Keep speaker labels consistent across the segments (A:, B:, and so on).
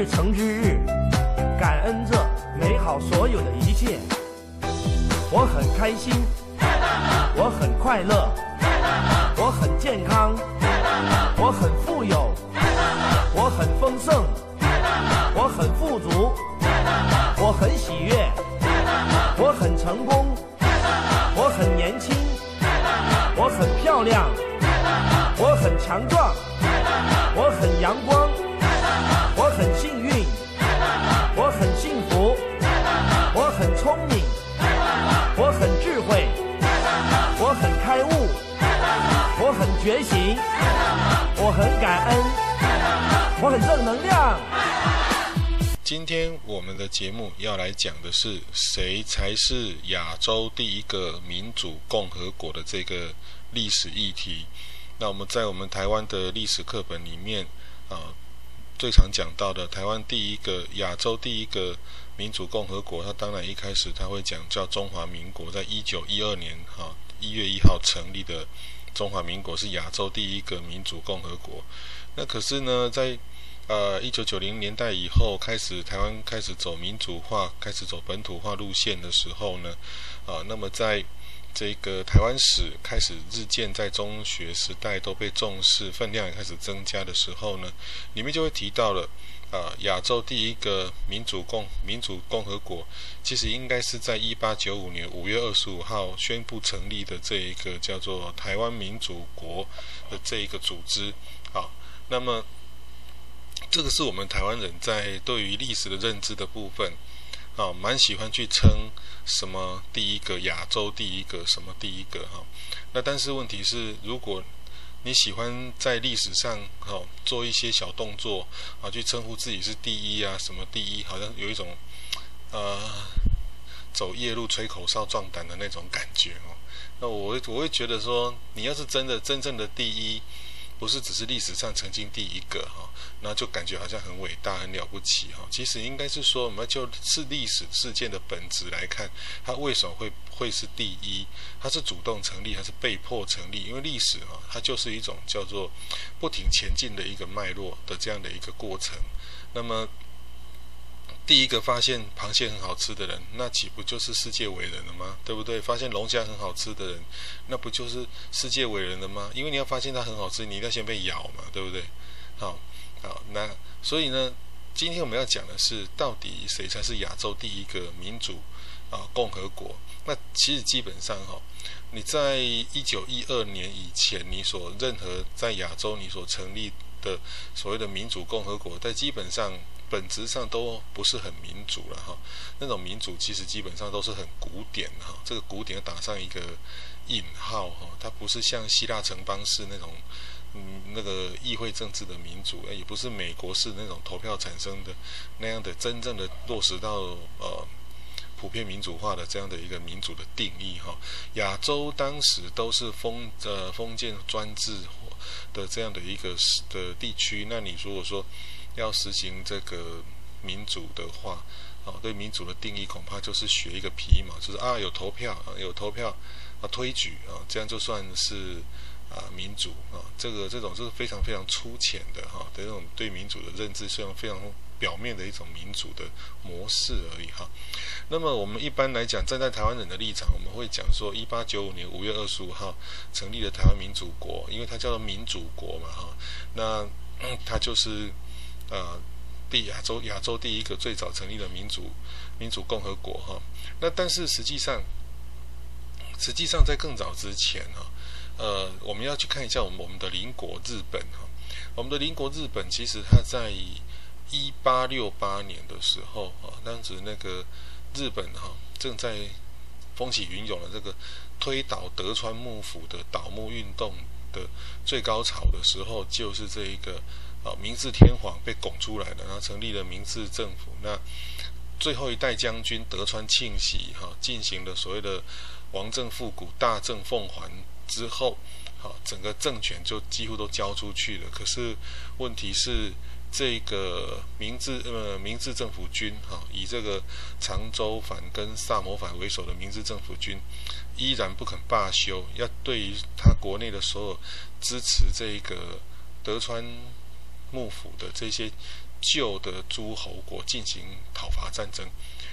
A: 日成之日，感恩这美好所有的一切，我很开心，我很快乐，我很健康，我很富有，我很丰盛，我很富足，我很喜悦，我很成功，我很年轻，我很漂亮，我很强壮，我很阳光，我很感恩，我很正能量。
B: 今天我们的节目要来讲的是谁才是亚洲第一个民主共和国的这个历史议题。那我们在我们台湾的历史课本里面啊，最常讲到的台湾第一个亚洲第一个民主共和国，它当然一开始他会讲叫中华民国，在一九一二年哈一月一号成立的中华民国是亚洲第一个民主共和国。那可是呢，在呃，一九九零年代以后，开始台湾开始走民主化，开始走本土化路线的时候呢，啊，那么在这个台湾史开始日渐在中学时代都被重视，分量也开始增加的时候呢，里面就会提到了，啊，亚洲第一个民主共民主共和国，其实应该是在一八九五年五月二十五号宣布成立的这一个叫做台湾民主国的这一个组织，好，那么。这个是我们台湾人在对于历史的认知的部分，啊，蛮喜欢去称什么第一个亚洲第一个什么第一个哈。那但是问题是，如果你喜欢在历史上哈做一些小动作啊，去称呼自己是第一啊，什么第一，好像有一种呃走夜路吹口哨壮胆的那种感觉哦。那我我会觉得说，你要是真的真正的第一。不是只是历史上曾经第一个哈，那就感觉好像很伟大、很了不起哈。其实应该是说，我们就是历史事件的本质来看，它为什么会会是第一？它是主动成立还是被迫成立？因为历史哈，它就是一种叫做不停前进的一个脉络的这样的一个过程。那么。第一个发现螃蟹很好吃的人，那岂不就是世界伟人了吗？对不对？发现龙虾很好吃的人，那不就是世界伟人了吗？因为你要发现它很好吃，你一定要先被咬嘛，对不对？好，好，那所以呢，今天我们要讲的是，到底谁才是亚洲第一个民主啊共和国？那其实基本上哈，你在一九一二年以前，你所任何在亚洲你所成立的所谓的民主共和国，在基本上。本质上都不是很民主了哈，那种民主其实基本上都是很古典哈，这个古典打上一个引号哈，它不是像希腊城邦式那种嗯那个议会政治的民主，也不是美国式那种投票产生的那样的真正的落实到呃普遍民主化的这样的一个民主的定义哈。亚洲当时都是封呃封建专制的这样的一个的地区，那你如果说。要实行这个民主的话，啊，对民主的定义恐怕就是学一个皮毛，就是啊有投票啊有投票啊推举啊，这样就算是啊民主啊，这个这种是非常非常粗浅的哈这种对民主的认知，虽然非常表面的一种民主的模式而已哈。那么我们一般来讲，站在台湾人的立场，我们会讲说，一八九五年五月二十五号成立了台湾民主国，因为它叫做民主国嘛哈，那它就是。呃，第亚洲亚洲第一个最早成立的民主民主共和国哈，那但是实际上，实际上在更早之前哈，呃，我们要去看一下我们我们的邻国日本哈，我们的邻国日本其实它在一八六八年的时候啊，当时那个日本哈正在风起云涌的这个推倒德川幕府的倒幕运动的最高潮的时候，就是这一个。啊，明治天皇被拱出来了，然后成立了明治政府。那最后一代将军德川庆喜哈，进行了所谓的王政复古、大政奉还之后，好，整个政权就几乎都交出去了。可是问题是，这个明治呃明治政府军哈，以这个长州藩跟萨摩藩为首的明治政府军，依然不肯罢休，要对于他国内的所有支持这个德川。幕府的这些旧的诸侯国进行讨伐战争。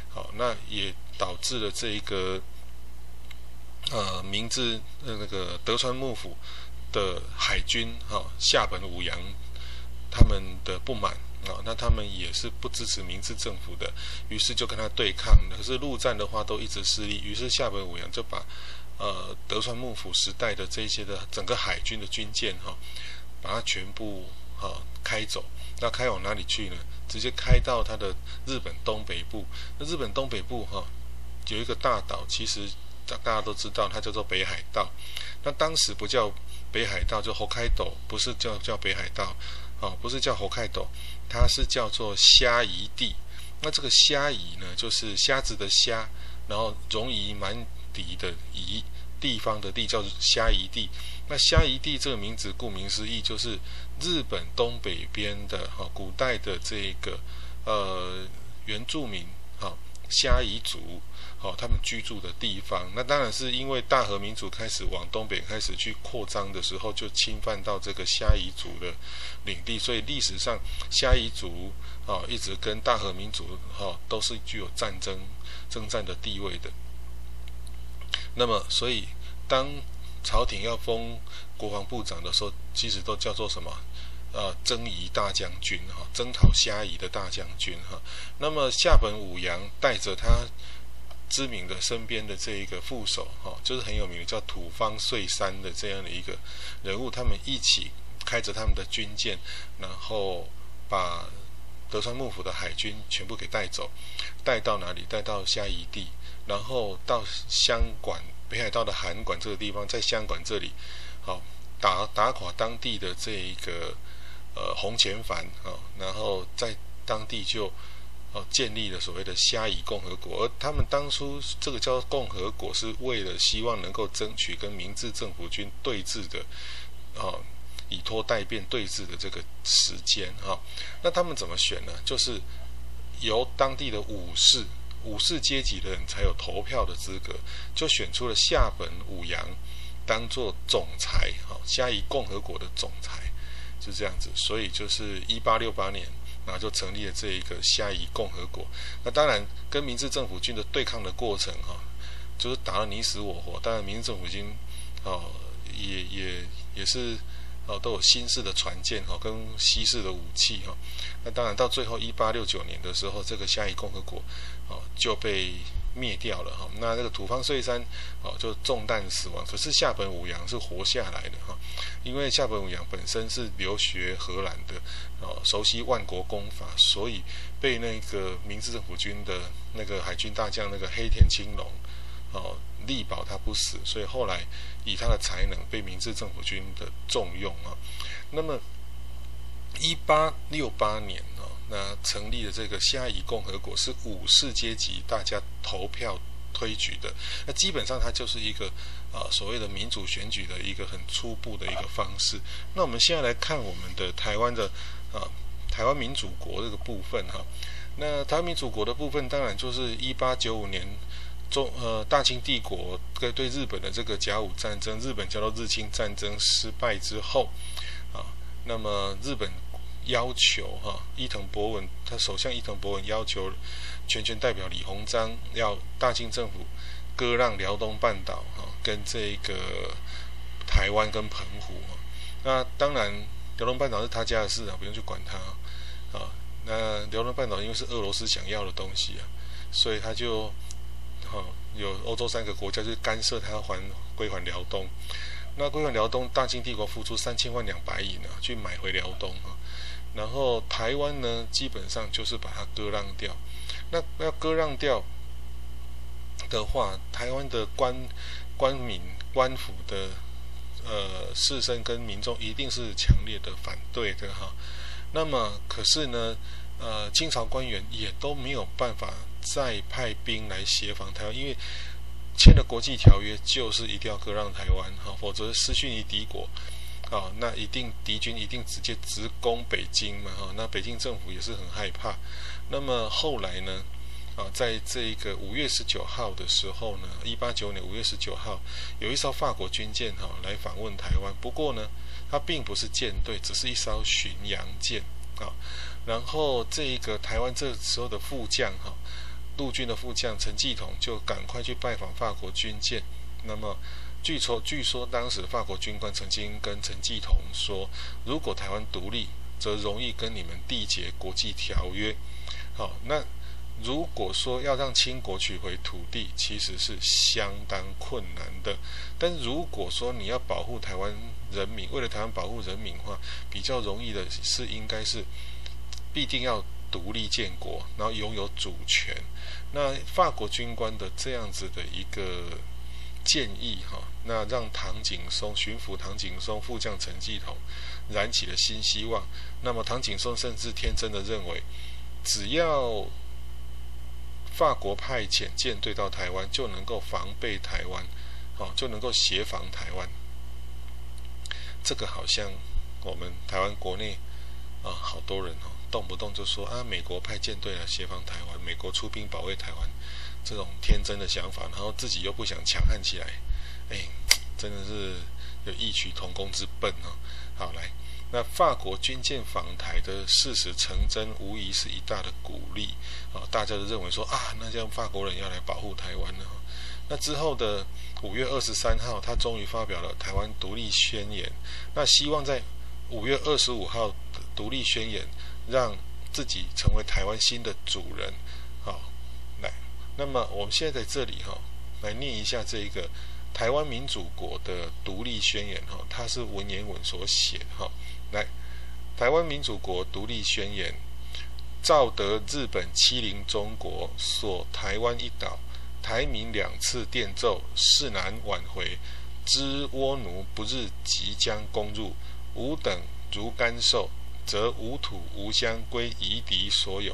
B: 好，那也导致了这一个呃，明治那个德川幕府的海军哈下本武阳他们的不满啊，那他们也是不支持明治政府的，于是就跟他对抗。可是陆战的话都一直失利，于是下本武阳就把呃德川幕府时代的这些的整个海军的军舰哈，把它全部哈开走。那开往哪里去呢？直接开到它的日本东北部。那日本东北部哈有一个大岛，其实大大家都知道，它叫做北海道。那当时不叫北海道，就侯开斗，不是叫叫北海道，哦，不是叫侯开斗，它是叫做虾夷地。那这个虾夷呢，就是虾子的虾，然后容夷蛮敌的夷。地方的地叫做虾夷地，那虾夷地这个名字顾名思义就是日本东北边的哈古代的这个呃原住民哈虾夷族好他们居住的地方。那当然是因为大和民族开始往东北开始去扩张的时候，就侵犯到这个虾夷族的领地，所以历史上虾夷族啊一直跟大和民族哈都是具有战争征战的地位的。那么，所以当朝廷要封国防部长的时候，其实都叫做什么？呃，征夷大将军哈，征讨虾夷的大将军哈。那么下本武阳带着他知名的身边的这一个副手哈，就是很有名的叫土方岁三的这样的一个人物，他们一起开着他们的军舰，然后把德川幕府的海军全部给带走，带到哪里？带到虾夷地。然后到香馆北海道的函馆这个地方，在香馆这里，好打打垮当地的这一个呃红前藩啊，然后在当地就哦建立了所谓的虾夷共和国。而他们当初这个叫共和国，是为了希望能够争取跟明治政府军对峙的啊，以拖代变对峙的这个时间哈。那他们怎么选呢？就是由当地的武士。武士阶级的人才有投票的资格，就选出了下本武阳当做总裁，哈，虾夷共和国的总裁，是这样子。所以就是一八六八年，然后就成立了这一个虾夷共和国。那当然跟明治政府军的对抗的过程，哈，就是打得你死我活。当然明治政府军，哦，也也也是。哦，都有新式的船舰哈，跟西式的武器哈。那当然，到最后一八六九年的时候，这个虾夷共和国哦就被灭掉了哈。那这个土方岁三哦就中弹死亡，可是下本武阳是活下来的哈。因为下本武阳本身是留学荷兰的哦，熟悉万国功法，所以被那个明治政府军的那个海军大将那个黑田青龙哦。力保他不死，所以后来以他的才能被明治政府军的重用啊。那么，一八六八年，那成立的这个虾夷共和国是武士阶级大家投票推举的。那基本上它就是一个啊所谓的民主选举的一个很初步的一个方式。那我们现在来看我们的台湾的啊台湾民主国这个部分哈。那台湾民主国的部分当然就是一八九五年。中呃，大清帝国对对日本的这个甲午战争，日本叫做日清战争失败之后，啊，那么日本要求哈伊藤博文，他首相伊藤博文要求全权代表李鸿章要大清政府割让辽东半岛哈，跟这个台湾跟澎湖啊，那当然辽东半岛是他家的事啊，不用去管他啊。那辽东半岛因为是俄罗斯想要的东西啊，所以他就。哈，有欧洲三个国家就干涉他还归还辽东，那归还辽东，大清帝国付出三千万两白银啊，去买回辽东啊，然后台湾呢，基本上就是把它割让掉。那要割让掉的话，台湾的官官民官府的呃士绅跟民众一定是强烈的反对的哈。那么可是呢，呃，清朝官员也都没有办法。再派兵来协防台湾，因为签了国际条约，就是一定要割让台湾哈，否则失去于敌国，啊，那一定敌军一定直接直攻北京嘛哈，那北京政府也是很害怕。那么后来呢，啊，在这个五月十九号的时候呢，一八九年五月十九号，有一艘法国军舰哈来访问台湾，不过呢，它并不是舰队，只是一艘巡洋舰啊。然后这一个台湾这时候的副将哈，陆军的副将陈继统就赶快去拜访法国军舰。那么据说，据说当时法国军官曾经跟陈继同说，如果台湾独立，则容易跟你们缔结国际条约。好，那。如果说要让清国取回土地，其实是相当困难的。但如果说你要保护台湾人民，为了台湾保护人民的话，比较容易的是应该是必定要独立建国，然后拥有主权。那法国军官的这样子的一个建议，哈，那让唐景松巡抚唐景松副将陈继统燃起了新希望。那么唐景松甚至天真的认为，只要法国派遣舰队到台湾，就能够防备台湾，哦，就能够协防台湾。这个好像我们台湾国内啊，好多人哦，动不动就说啊，美国派舰队来协防台湾，美国出兵保卫台湾，这种天真的想法，然后自己又不想强悍起来，哎，真的是有异曲同工之笨哦。好，来。那法国军舰访台的事实成真，无疑是一大的鼓励啊！大家都认为说啊，那这样法国人要来保护台湾了。那之后的五月二十三号，他终于发表了台湾独立宣言。那希望在五月二十五号独立宣言，让自己成为台湾新的主人。好，那么我们现在在这里哈，来念一下这一个台湾民主国的独立宣言哈，它是文言文所写哈。来，台湾民主国独立宣言，照得日本欺凌中国，锁台湾一岛，台民两次电奏，势难挽回。知倭奴不日即将攻入，吾等如甘受，则无土无乡，归夷狄所有；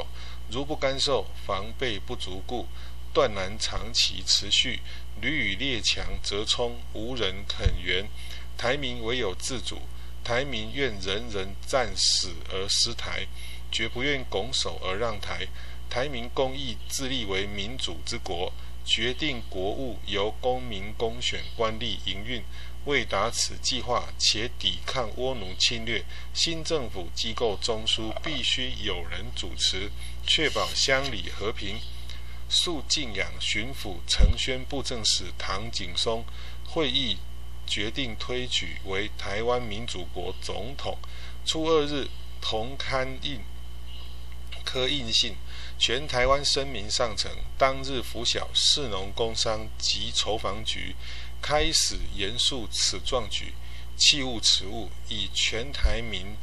B: 如不甘受，防备不足故，断难长期持续。屡与列强折冲，无人肯援，台民唯有自主。台民愿人人战死而失台，绝不愿拱手而让台。台民公义自立为民主之国，决定国务由公民公选官吏营运。为达此计划，且抵抗倭奴侵略，新政府机构中枢必须有人主持，确保乡里和平。肃敬仰巡抚承宣布政使唐景松会议。决定推举为台湾民主国总统。初二日，同刊印科印信，全台湾声明上呈。当日拂晓，市农工商及筹房局开始严肃此壮举，弃物此物，以全台民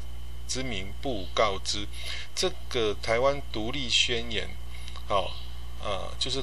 B: 之名不告知。这个台湾独立宣言，哦，呃，就是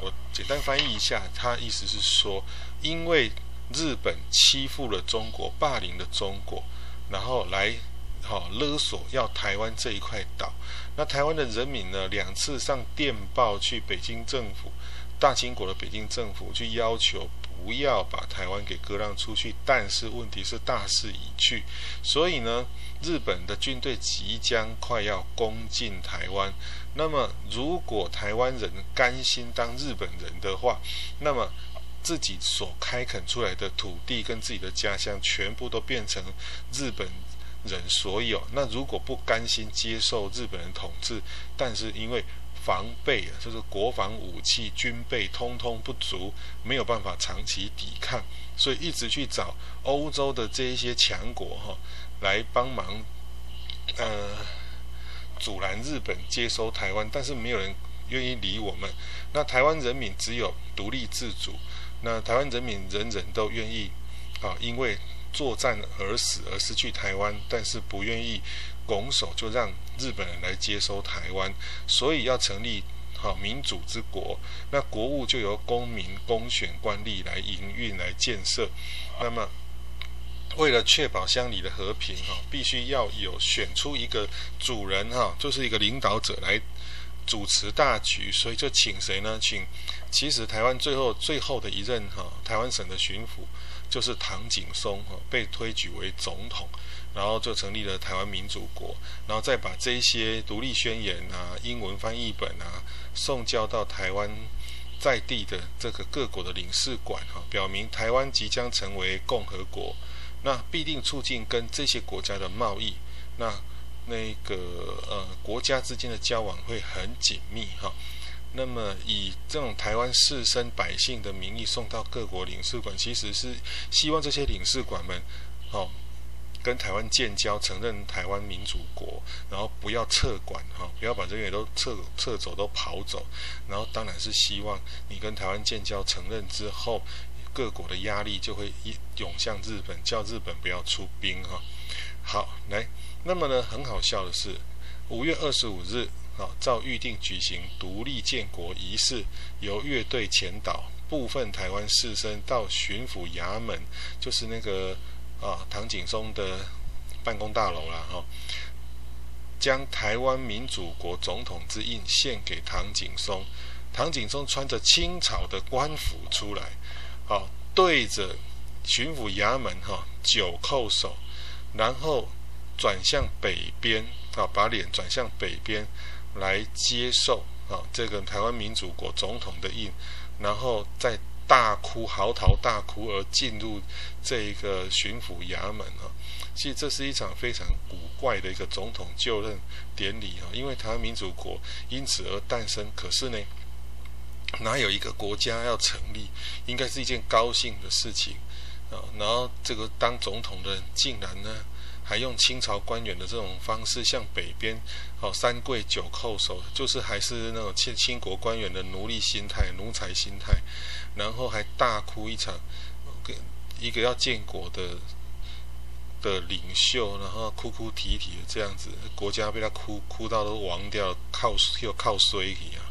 B: 我简单翻译一下，他意思是说，因为。日本欺负了中国，霸凌了中国，然后来好勒索要台湾这一块岛。那台湾的人民呢，两次上电报去北京政府，大清国的北京政府去要求不要把台湾给割让出去。但是问题是大势已去，所以呢，日本的军队即将快要攻进台湾。那么如果台湾人甘心当日本人的话，那么。自己所开垦出来的土地跟自己的家乡，全部都变成日本人所有。那如果不甘心接受日本人统治，但是因为防备啊，就是国防武器、军备通通不足，没有办法长期抵抗，所以一直去找欧洲的这一些强国哈，来帮忙，呃，阻拦日本接收台湾，但是没有人愿意理我们。那台湾人民只有独立自主。那台湾人民人人都愿意啊，因为作战而死而失去台湾，但是不愿意拱手就让日本人来接收台湾，所以要成立好民主之国。那国务就由公民公选官吏来营运来建设。那么为了确保乡里的和平哈，必须要有选出一个主人哈，就是一个领导者来。主持大局，所以就请谁呢？请，其实台湾最后最后的一任哈，台湾省的巡抚就是唐景松哈，被推举为总统，然后就成立了台湾民主国，然后再把这些独立宣言啊、英文翻译本啊送交到台湾在地的这个各国的领事馆哈，表明台湾即将成为共和国。那必定促进跟这些国家的贸易，那那个呃国家之间的交往会很紧密哈。那么以这种台湾士绅百姓的名义送到各国领事馆，其实是希望这些领事馆们哦。跟台湾建交，承认台湾民主国，然后不要撤馆哈，不要把人员都撤撤走，都跑走。然后当然是希望你跟台湾建交承认之后，各国的压力就会涌向日本，叫日本不要出兵哈。好，来，那么呢，很好笑的是，五月二十五日，啊，照预定举行独立建国仪式，由乐队前导，部分台湾士绅到巡抚衙门，就是那个。啊，唐景松的办公大楼啦，哈，将台湾民主国总统之印献给唐景松。唐景松穿着清朝的官服出来，好，对着巡抚衙门哈，九叩首，然后转向北边，啊，把脸转向北边来接受啊这个台湾民主国总统的印，然后再。大哭嚎啕大哭而进入这一个巡抚衙门啊，其实这是一场非常古怪的一个总统就任典礼啊，因为台湾民主国因此而诞生。可是呢，哪有一个国家要成立，应该是一件高兴的事情啊。然后这个当总统的竟然呢？还用清朝官员的这种方式向北边，哦三跪九叩首，就是还是那种清清国官员的奴隶心态、奴才心态，然后还大哭一场，跟一个要建国的的领袖，然后哭哭啼啼的这样子，国家被他哭哭到都亡掉，靠又靠衰去啊，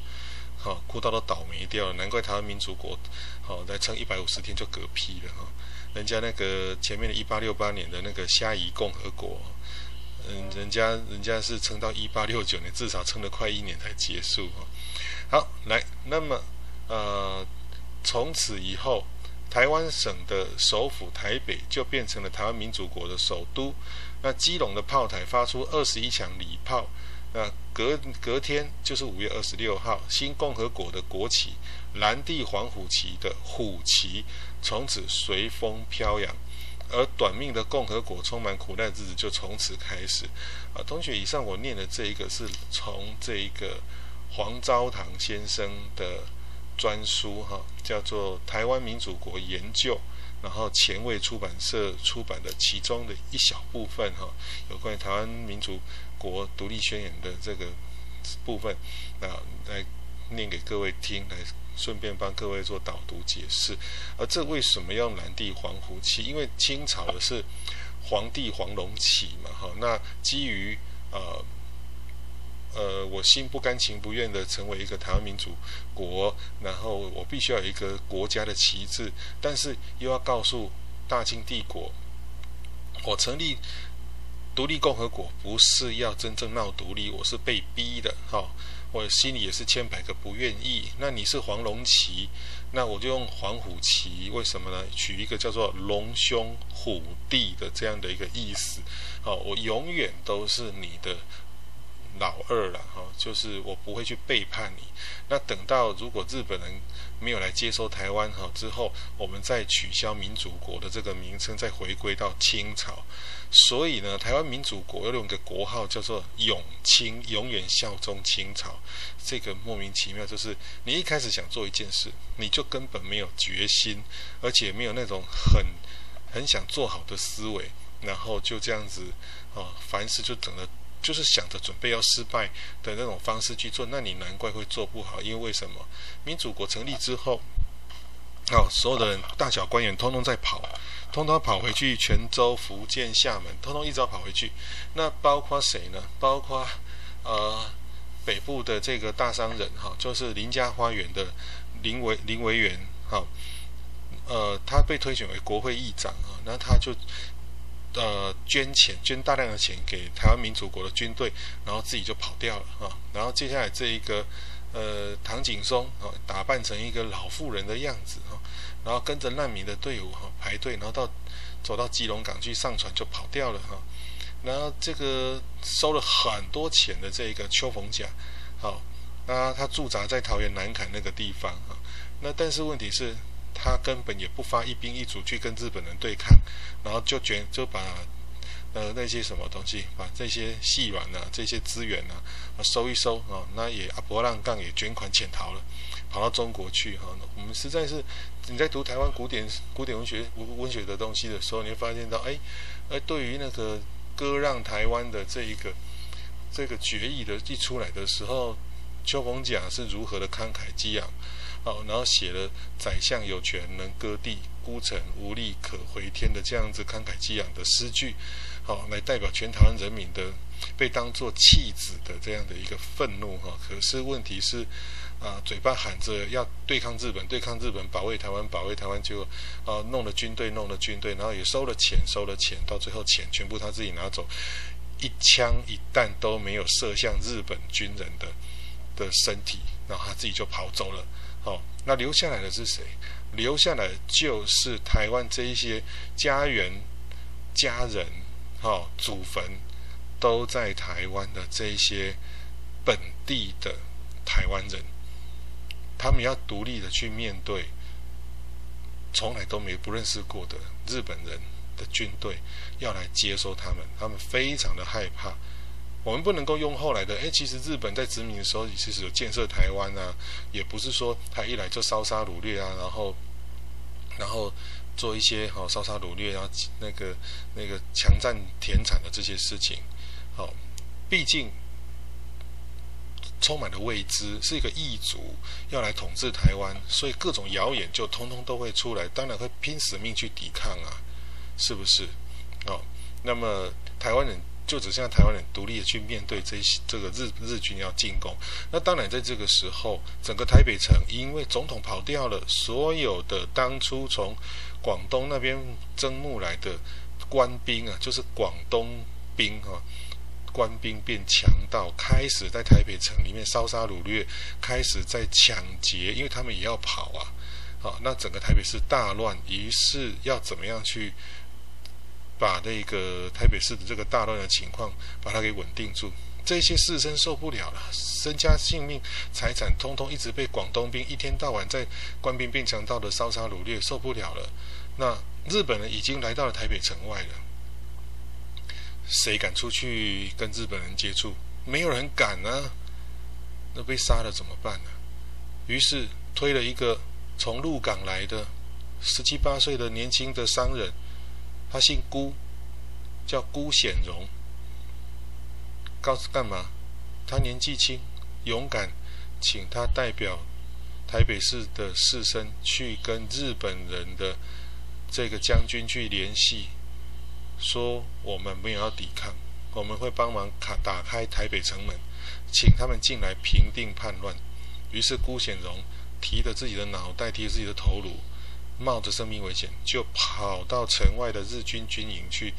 B: 好哭到都倒霉掉了，难怪台湾民主国好来撑一百五十天就嗝屁了哈。人家那个前面的一八六八年的那个虾夷共和国，嗯，人家人家是撑到一八六九年，至少撑了快一年才结束哈。好，来，那么呃，从此以后，台湾省的首府台北就变成了台湾民主国的首都。那基隆的炮台发出二十一响礼炮，那隔隔天就是五月二十六号，新共和国的国旗蓝地黄虎旗的虎旗。从此随风飘扬，而短命的共和国充满苦难的日子就从此开始。啊，同学，以上我念的这一个是从这一个黄昭堂先生的专书哈，叫做《台湾民主国研究》，然后前卫出版社出版的其中的一小部分哈，有关于台湾民主国独立宣言的这个部分，那来念给各位听来。顺便帮各位做导读解释，而这为什么要蓝地黄虎旗？因为清朝的是皇帝黄龙旗嘛，哈，那基于呃呃，我心不甘情不愿的成为一个台湾民主国，然后我必须要有一个国家的旗帜，但是又要告诉大清帝国，我成立独立共和国不是要真正闹独立，我是被逼的，哈。我心里也是千百个不愿意。那你是黄龙旗，那我就用黄虎旗。为什么呢？取一个叫做龙兄虎弟的这样的一个意思。好，我永远都是你的。老二了哈，就是我不会去背叛你。那等到如果日本人没有来接收台湾哈之后，我们再取消民主国的这个名称，再回归到清朝。所以呢，台湾民主国要用个国号叫做永清，永远效忠清朝。这个莫名其妙，就是你一开始想做一件事，你就根本没有决心，而且没有那种很很想做好的思维，然后就这样子啊，凡事就等着。就是想着准备要失败的那种方式去做，那你难怪会做不好。因为为什么？民主国成立之后，哦，所有的人大小官员通通在跑，通通跑回去泉州、福建、厦门，通通一早跑回去。那包括谁呢？包括呃北部的这个大商人哈，就是林家花园的林维林维元哈，呃，他被推选为国会议长啊，那他就。呃，捐钱，捐大量的钱给台湾民主国的军队，然后自己就跑掉了啊。然后接下来这一个，呃，唐景松啊，打扮成一个老妇人的样子啊，然后跟着难民的队伍哈排队，然后到走到基隆港去上船就跑掉了哈。然后这个收了很多钱的这一个邱逢甲，好，那他驻扎在桃园南坎那个地方啊。那但是问题是，他根本也不发一兵一卒去跟日本人对抗，然后就卷就把呃那些什么东西，把这些细软啊这些资源啊收一收啊，那也阿伯浪杠也卷款潜逃了，跑到中国去哈。我们实在是你在读台湾古典古典文学文文学的东西的时候，你会发现到哎，哎对于那个割让台湾的这一个这个决议的一出来的时候。邱逢甲是如何的慷慨激昂，好，然后写了“宰相有权能割地，孤臣无力可回天”的这样子慷慨激昂的诗句，好，来代表全台湾人民的被当作弃子的这样的一个愤怒哈。可是问题是，啊，嘴巴喊着要对抗日本，对抗日本，保卫台湾，保卫台湾，就啊弄了军队，弄了军队，然后也收了钱，收了钱，到最后钱全部他自己拿走，一枪一弹都没有射向日本军人的。的身体，然后他自己就跑走了。好，那留下来的是谁？留下来就是台湾这一些家园、家人、好祖坟都在台湾的这一些本地的台湾人，他们要独立的去面对从来都没不认识过的日本人的军队，要来接收他们，他们非常的害怕。我们不能够用后来的，哎，其实日本在殖民的时候，其实有建设台湾啊，也不是说他一来就烧杀掳掠啊，然后，然后做一些好烧杀掳掠，然后那个那个强占田产的这些事情，好，毕竟充满了未知，是一个异族要来统治台湾，所以各种谣言就通通都会出来，当然会拼死命去抵抗啊，是不是？哦，那么台湾人。就只剩下台湾人独立的去面对这些这个日日军要进攻。那当然，在这个时候，整个台北城因为总统跑掉了，所有的当初从广东那边征募来的官兵啊，就是广东兵啊，官兵变强盗，开始在台北城里面烧杀掳掠，开始在抢劫，因为他们也要跑啊。好，那整个台北市大乱，于是要怎么样去？把那个台北市的这个大乱的情况，把它给稳定住。这些士绅受不了了，身家性命、财产通通一直被广东兵一天到晚在官兵变强盗的烧杀掳掠，受不了了。那日本人已经来到了台北城外了，谁敢出去跟日本人接触？没有人敢啊！那被杀了怎么办呢？于是推了一个从鹿港来的十七八岁的年轻的商人。他姓辜，叫辜显荣。告诉干嘛？他年纪轻，勇敢，请他代表台北市的士绅去跟日本人的这个将军去联系，说我们没有要抵抗，我们会帮忙卡打开台北城门，请他们进来平定叛乱。于是辜显荣提着自己的脑袋，提着自己的头颅。冒着生命危险，就跑到城外的日军军营去，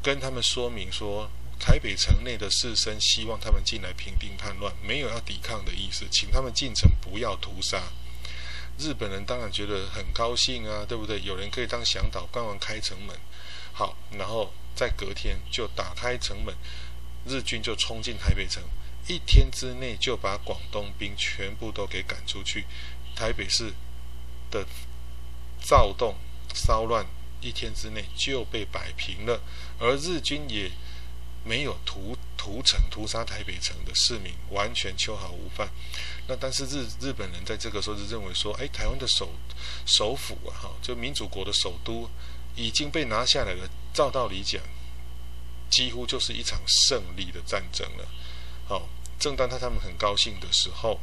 B: 跟他们说明说，台北城内的士绅希望他们进来平定叛乱，没有要抵抗的意思，请他们进城，不要屠杀。日本人当然觉得很高兴啊，对不对？有人可以当向导，帮忙开城门。好，然后在隔天就打开城门，日军就冲进台北城，一天之内就把广东兵全部都给赶出去，台北市的。躁动、骚乱，一天之内就被摆平了，而日军也没有屠屠城、屠杀台北城的市民，完全秋毫无犯。那但是日日本人在这个时候就认为说，哎，台湾的首首府啊，哈，就民主国的首都已经被拿下来了。照道理讲，几乎就是一场胜利的战争了。好，正当他他们很高兴的时候，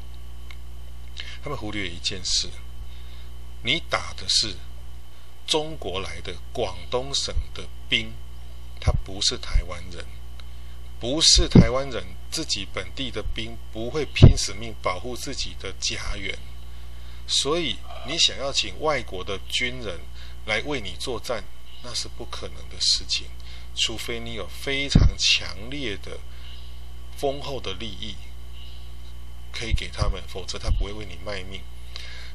B: 他们忽略一件事。你打的是中国来的广东省的兵，他不是台湾人，不是台湾人自己本地的兵不会拼死命保护自己的家园，所以你想要请外国的军人来为你作战，那是不可能的事情，除非你有非常强烈的丰厚的利益可以给他们，否则他不会为你卖命，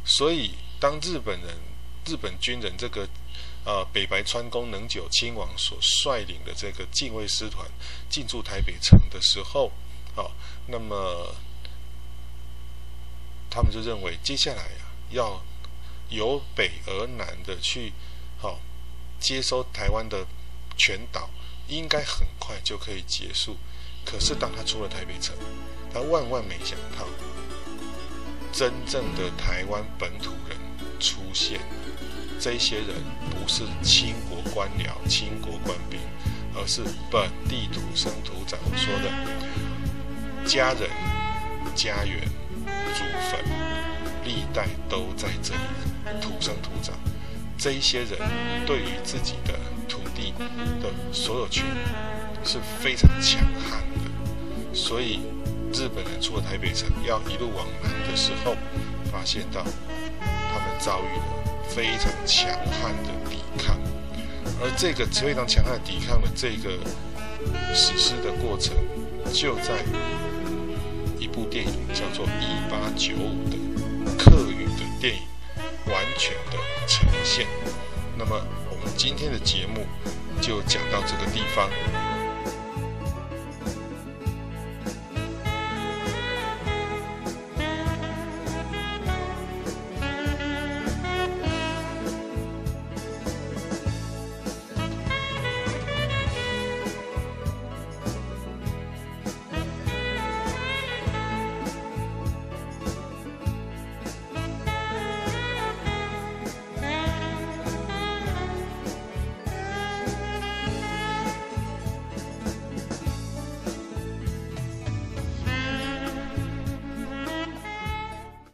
B: 所以。当日本人、日本军人这个呃北白川宫能久亲王所率领的这个禁卫师团进驻台北城的时候，好，那么他们就认为接下来呀要由北而南的去，好接收台湾的全岛，应该很快就可以结束。可是当他出了台北城，他万万没想到，真正的台湾本土人出现。这些人不是清国官僚、清国官兵，而是本地土生土长说的家人、家园、祖坟，历代都在这里土生土长。这些人对于自己的土地的所有权是非常强悍的，所以日本人出了台北城要一路往南的时候，发现到他们遭遇了。非常强悍的抵抗，而这个非常强悍抵抗的这个史诗的过程，就在一部电影叫做《一八九五》的客语的电影完全的呈现。那么，我们今天的节目就讲到这个地方。